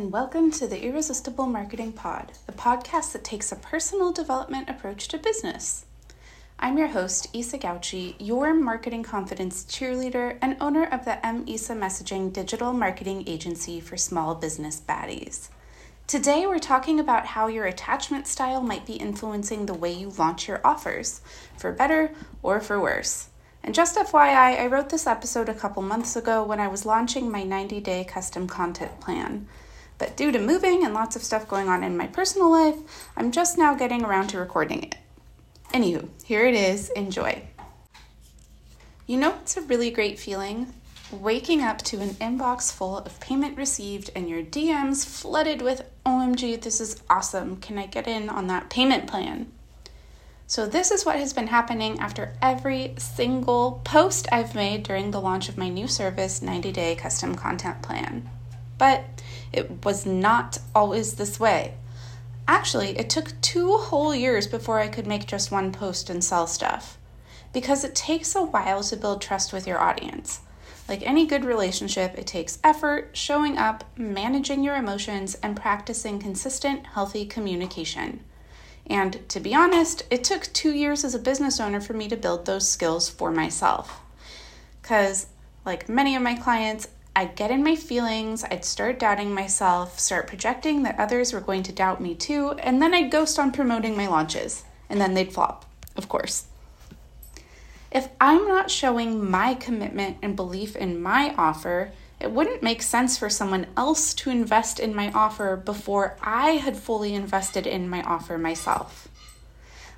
and welcome to the Irresistible Marketing Pod, the podcast that takes a personal development approach to business. I'm your host, Isa Gauchi, your marketing confidence cheerleader and owner of the M Isa Messaging digital marketing agency for small business baddies. Today, we're talking about how your attachment style might be influencing the way you launch your offers, for better or for worse. And just FYI, I wrote this episode a couple months ago when I was launching my 90 day custom content plan. But due to moving and lots of stuff going on in my personal life, I'm just now getting around to recording it. Anywho, here it is. Enjoy. You know, it's a really great feeling waking up to an inbox full of payment received and your DMs flooded with OMG, this is awesome. Can I get in on that payment plan? So, this is what has been happening after every single post I've made during the launch of my new service, 90 Day Custom Content Plan. But it was not always this way. Actually, it took two whole years before I could make just one post and sell stuff. Because it takes a while to build trust with your audience. Like any good relationship, it takes effort, showing up, managing your emotions, and practicing consistent, healthy communication. And to be honest, it took two years as a business owner for me to build those skills for myself. Because, like many of my clients, I'd get in my feelings, I'd start doubting myself, start projecting that others were going to doubt me too, and then I'd ghost on promoting my launches. And then they'd flop, of course. If I'm not showing my commitment and belief in my offer, it wouldn't make sense for someone else to invest in my offer before I had fully invested in my offer myself.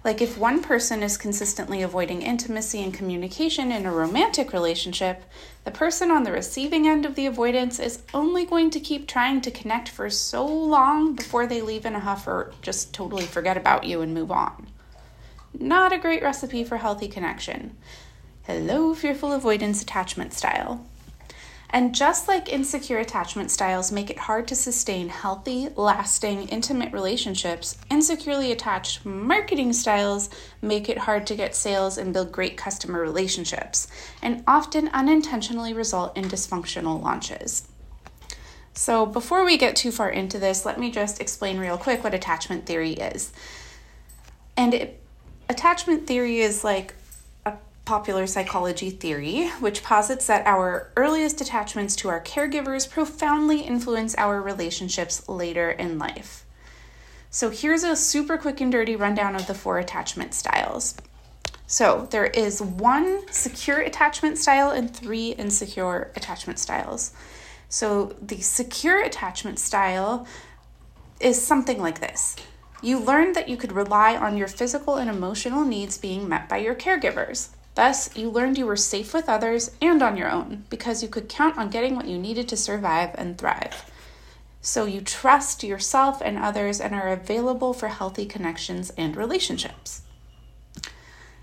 Like, if one person is consistently avoiding intimacy and communication in a romantic relationship, the person on the receiving end of the avoidance is only going to keep trying to connect for so long before they leave in a huff or just totally forget about you and move on. Not a great recipe for healthy connection. Hello, fearful avoidance attachment style. And just like insecure attachment styles make it hard to sustain healthy, lasting, intimate relationships, insecurely attached marketing styles make it hard to get sales and build great customer relationships, and often unintentionally result in dysfunctional launches. So, before we get too far into this, let me just explain real quick what attachment theory is. And it, attachment theory is like popular psychology theory, which posits that our earliest attachments to our caregivers profoundly influence our relationships later in life. So, here's a super quick and dirty rundown of the four attachment styles. So, there is one secure attachment style and three insecure attachment styles. So, the secure attachment style is something like this. You learned that you could rely on your physical and emotional needs being met by your caregivers. Thus, you learned you were safe with others and on your own because you could count on getting what you needed to survive and thrive. So, you trust yourself and others and are available for healthy connections and relationships.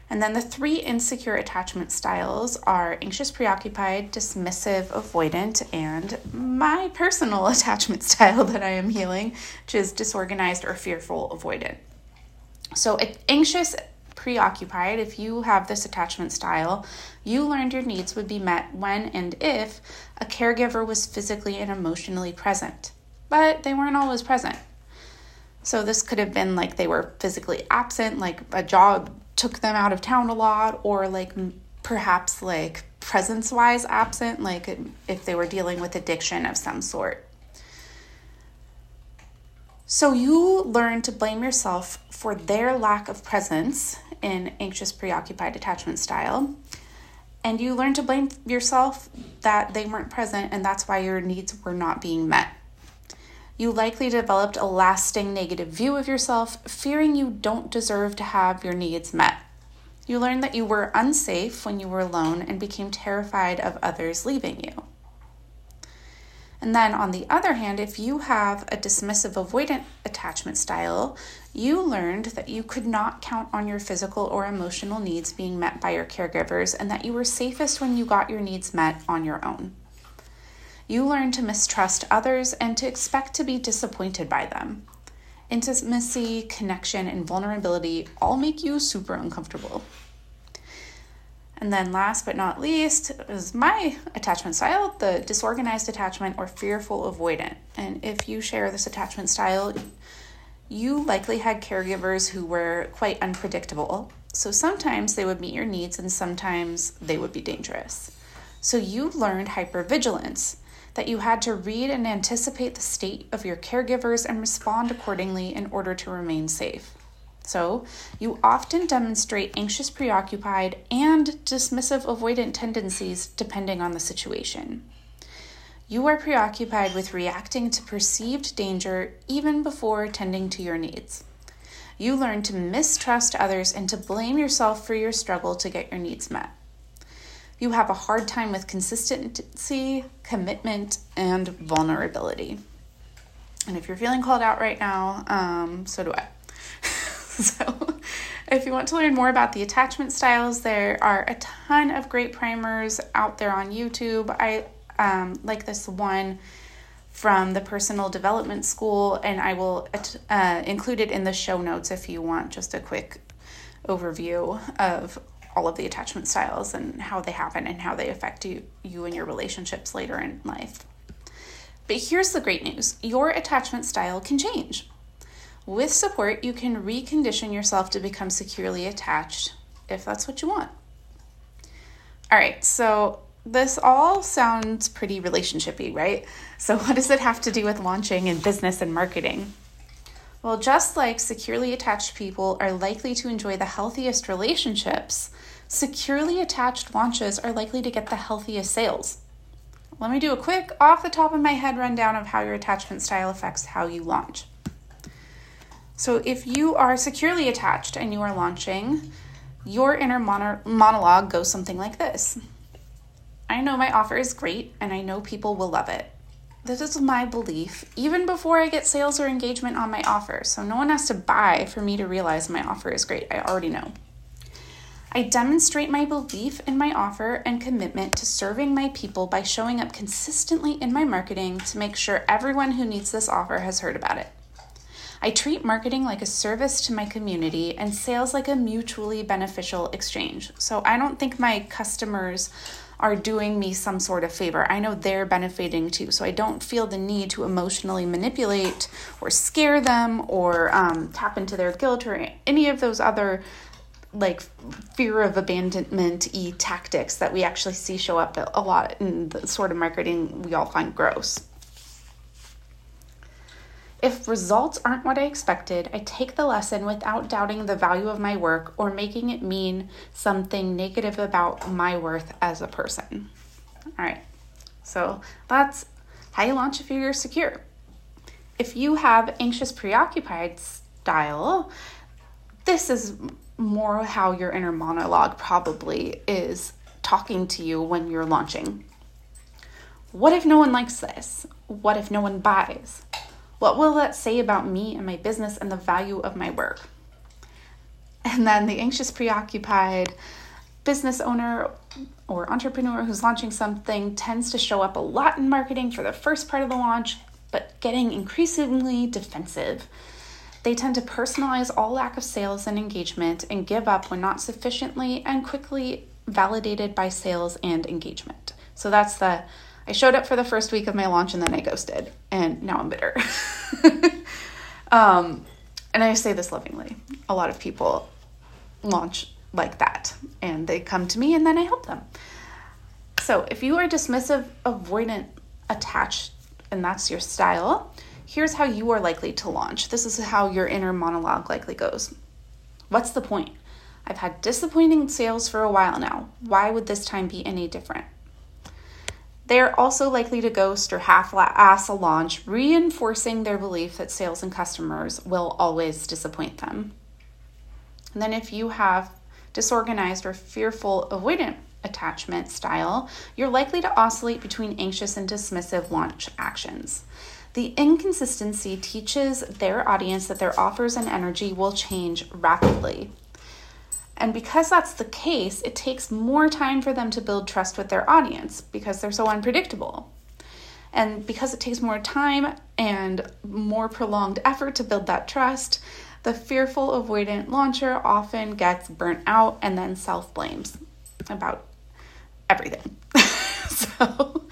And then the three insecure attachment styles are anxious, preoccupied, dismissive, avoidant, and my personal attachment style that I am healing, which is disorganized or fearful avoidant. So, anxious preoccupied, if you have this attachment style, you learned your needs would be met when and if a caregiver was physically and emotionally present, but they weren't always present. So, this could have been like they were physically absent, like a job took them out of town a lot, or like perhaps like presence wise absent, like if they were dealing with addiction of some sort. So you learn to blame yourself for their lack of presence in anxious, preoccupied attachment style. And you learn to blame yourself that they weren't present and that's why your needs were not being met. You likely developed a lasting negative view of yourself, fearing you don't deserve to have your needs met. You learned that you were unsafe when you were alone and became terrified of others leaving you. And then, on the other hand, if you have a dismissive avoidant attachment style, you learned that you could not count on your physical or emotional needs being met by your caregivers and that you were safest when you got your needs met on your own. You learned to mistrust others and to expect to be disappointed by them. Intimacy, connection, and vulnerability all make you super uncomfortable. And then, last but not least, is my attachment style the disorganized attachment or fearful avoidant. And if you share this attachment style, you likely had caregivers who were quite unpredictable. So sometimes they would meet your needs and sometimes they would be dangerous. So you learned hypervigilance, that you had to read and anticipate the state of your caregivers and respond accordingly in order to remain safe. So, you often demonstrate anxious, preoccupied, and dismissive avoidant tendencies depending on the situation. You are preoccupied with reacting to perceived danger even before tending to your needs. You learn to mistrust others and to blame yourself for your struggle to get your needs met. You have a hard time with consistency, commitment, and vulnerability. And if you're feeling called out right now, um, so do I. so, if you want to learn more about the attachment styles, there are a ton of great primers out there on YouTube. I um, like this one from the Personal Development School, and I will uh, include it in the show notes if you want just a quick overview of all of the attachment styles and how they happen and how they affect you, you and your relationships later in life. But here's the great news your attachment style can change. With support, you can recondition yourself to become securely attached if that's what you want. All right, so this all sounds pretty relationshipy, right? So, what does it have to do with launching and business and marketing? Well, just like securely attached people are likely to enjoy the healthiest relationships, securely attached launches are likely to get the healthiest sales. Let me do a quick, off the top of my head rundown of how your attachment style affects how you launch. So, if you are securely attached and you are launching, your inner mono- monologue goes something like this I know my offer is great and I know people will love it. This is my belief even before I get sales or engagement on my offer. So, no one has to buy for me to realize my offer is great. I already know. I demonstrate my belief in my offer and commitment to serving my people by showing up consistently in my marketing to make sure everyone who needs this offer has heard about it. I treat marketing like a service to my community and sales like a mutually beneficial exchange. So I don't think my customers are doing me some sort of favor. I know they're benefiting too. So I don't feel the need to emotionally manipulate or scare them or um, tap into their guilt or any of those other like fear of abandonment e tactics that we actually see show up a lot in the sort of marketing we all find gross. If results aren't what I expected, I take the lesson without doubting the value of my work or making it mean something negative about my worth as a person. All right, so that's how you launch if you're secure. If you have anxious, preoccupied style, this is more how your inner monologue probably is talking to you when you're launching. What if no one likes this? What if no one buys? What will that say about me and my business and the value of my work? And then the anxious, preoccupied business owner or entrepreneur who's launching something tends to show up a lot in marketing for the first part of the launch, but getting increasingly defensive. They tend to personalize all lack of sales and engagement and give up when not sufficiently and quickly validated by sales and engagement. So that's the I showed up for the first week of my launch and then I ghosted, and now I'm bitter. um, and I say this lovingly. A lot of people launch like that, and they come to me and then I help them. So if you are dismissive, avoidant, attached, and that's your style, here's how you are likely to launch. This is how your inner monologue likely goes. What's the point? I've had disappointing sales for a while now. Why would this time be any different? They are also likely to ghost or half ass a launch, reinforcing their belief that sales and customers will always disappoint them. And then, if you have disorganized or fearful avoidant attachment style, you're likely to oscillate between anxious and dismissive launch actions. The inconsistency teaches their audience that their offers and energy will change rapidly. And because that's the case, it takes more time for them to build trust with their audience because they're so unpredictable. And because it takes more time and more prolonged effort to build that trust, the fearful avoidant launcher often gets burnt out and then self blames. about everything. so,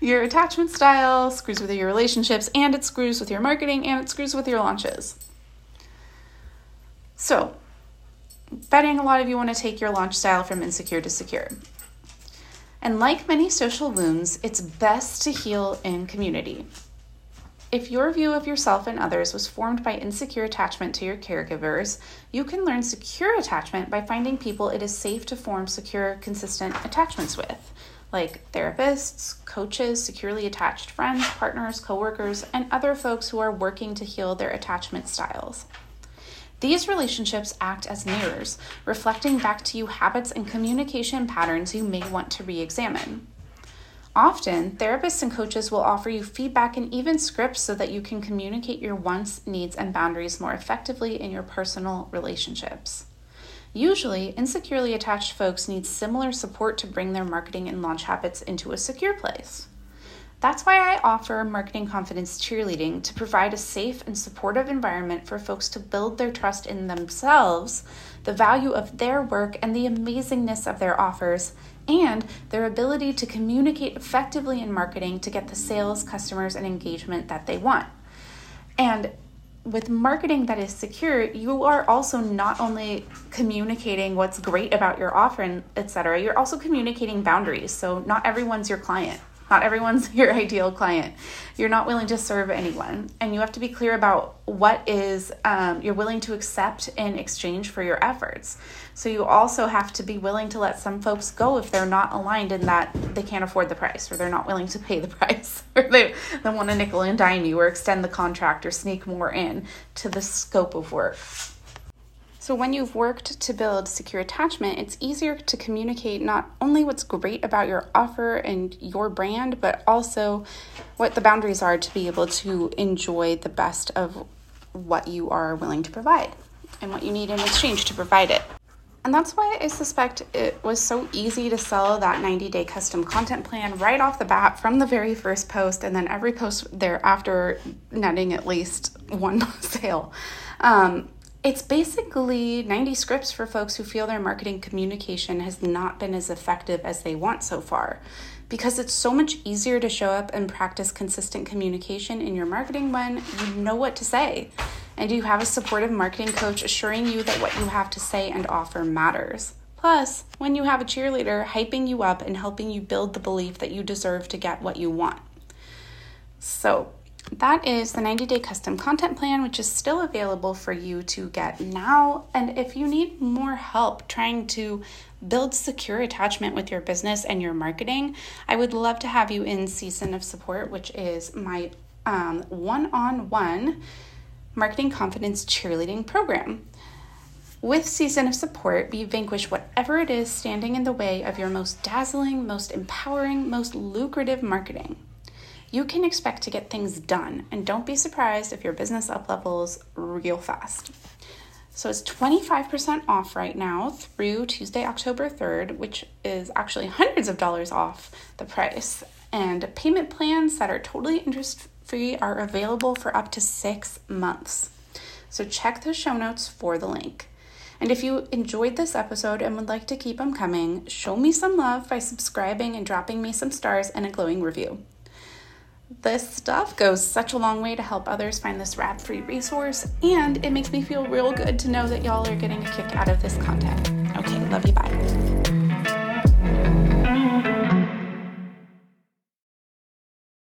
your attachment style screws with your relationships, and it screws with your marketing, and it screws with your launches. So, betting a lot of you want to take your launch style from insecure to secure. And like many social wounds, it's best to heal in community. If your view of yourself and others was formed by insecure attachment to your caregivers, you can learn secure attachment by finding people it is safe to form secure, consistent attachments with, like therapists, coaches, securely attached friends, partners, coworkers, and other folks who are working to heal their attachment styles. These relationships act as mirrors, reflecting back to you habits and communication patterns you may want to re examine. Often, therapists and coaches will offer you feedback and even scripts so that you can communicate your wants, needs, and boundaries more effectively in your personal relationships. Usually, insecurely attached folks need similar support to bring their marketing and launch habits into a secure place. That's why I offer Marketing Confidence Cheerleading to provide a safe and supportive environment for folks to build their trust in themselves, the value of their work, and the amazingness of their offers, and their ability to communicate effectively in marketing to get the sales, customers, and engagement that they want. And with marketing that is secure, you are also not only communicating what's great about your offer and etc. You're also communicating boundaries. So not everyone's your client. Not everyone's your ideal client. You're not willing to serve anyone, and you have to be clear about what is um, you're willing to accept in exchange for your efforts. So you also have to be willing to let some folks go if they're not aligned in that they can't afford the price, or they're not willing to pay the price, or they, they want to nickel and dime you, or extend the contract, or sneak more in to the scope of work. So, when you've worked to build secure attachment, it's easier to communicate not only what's great about your offer and your brand, but also what the boundaries are to be able to enjoy the best of what you are willing to provide and what you need in exchange to provide it. And that's why I suspect it was so easy to sell that 90 day custom content plan right off the bat from the very first post, and then every post thereafter netting at least one sale. Um, it's basically 90 scripts for folks who feel their marketing communication has not been as effective as they want so far. Because it's so much easier to show up and practice consistent communication in your marketing when you know what to say and you have a supportive marketing coach assuring you that what you have to say and offer matters. Plus, when you have a cheerleader hyping you up and helping you build the belief that you deserve to get what you want. So, that is the 90 day custom content plan, which is still available for you to get now. And if you need more help trying to build secure attachment with your business and your marketing, I would love to have you in Season of Support, which is my one on one marketing confidence cheerleading program. With Season of Support, we vanquish whatever it is standing in the way of your most dazzling, most empowering, most lucrative marketing you can expect to get things done. And don't be surprised if your business up levels real fast. So it's 25% off right now through Tuesday, October 3rd, which is actually hundreds of dollars off the price. And payment plans that are totally interest free are available for up to six months. So check the show notes for the link. And if you enjoyed this episode and would like to keep them coming, show me some love by subscribing and dropping me some stars and a glowing review. This stuff goes such a long way to help others find this rad free resource, and it makes me feel real good to know that y'all are getting a kick out of this content. Okay, love you, bye.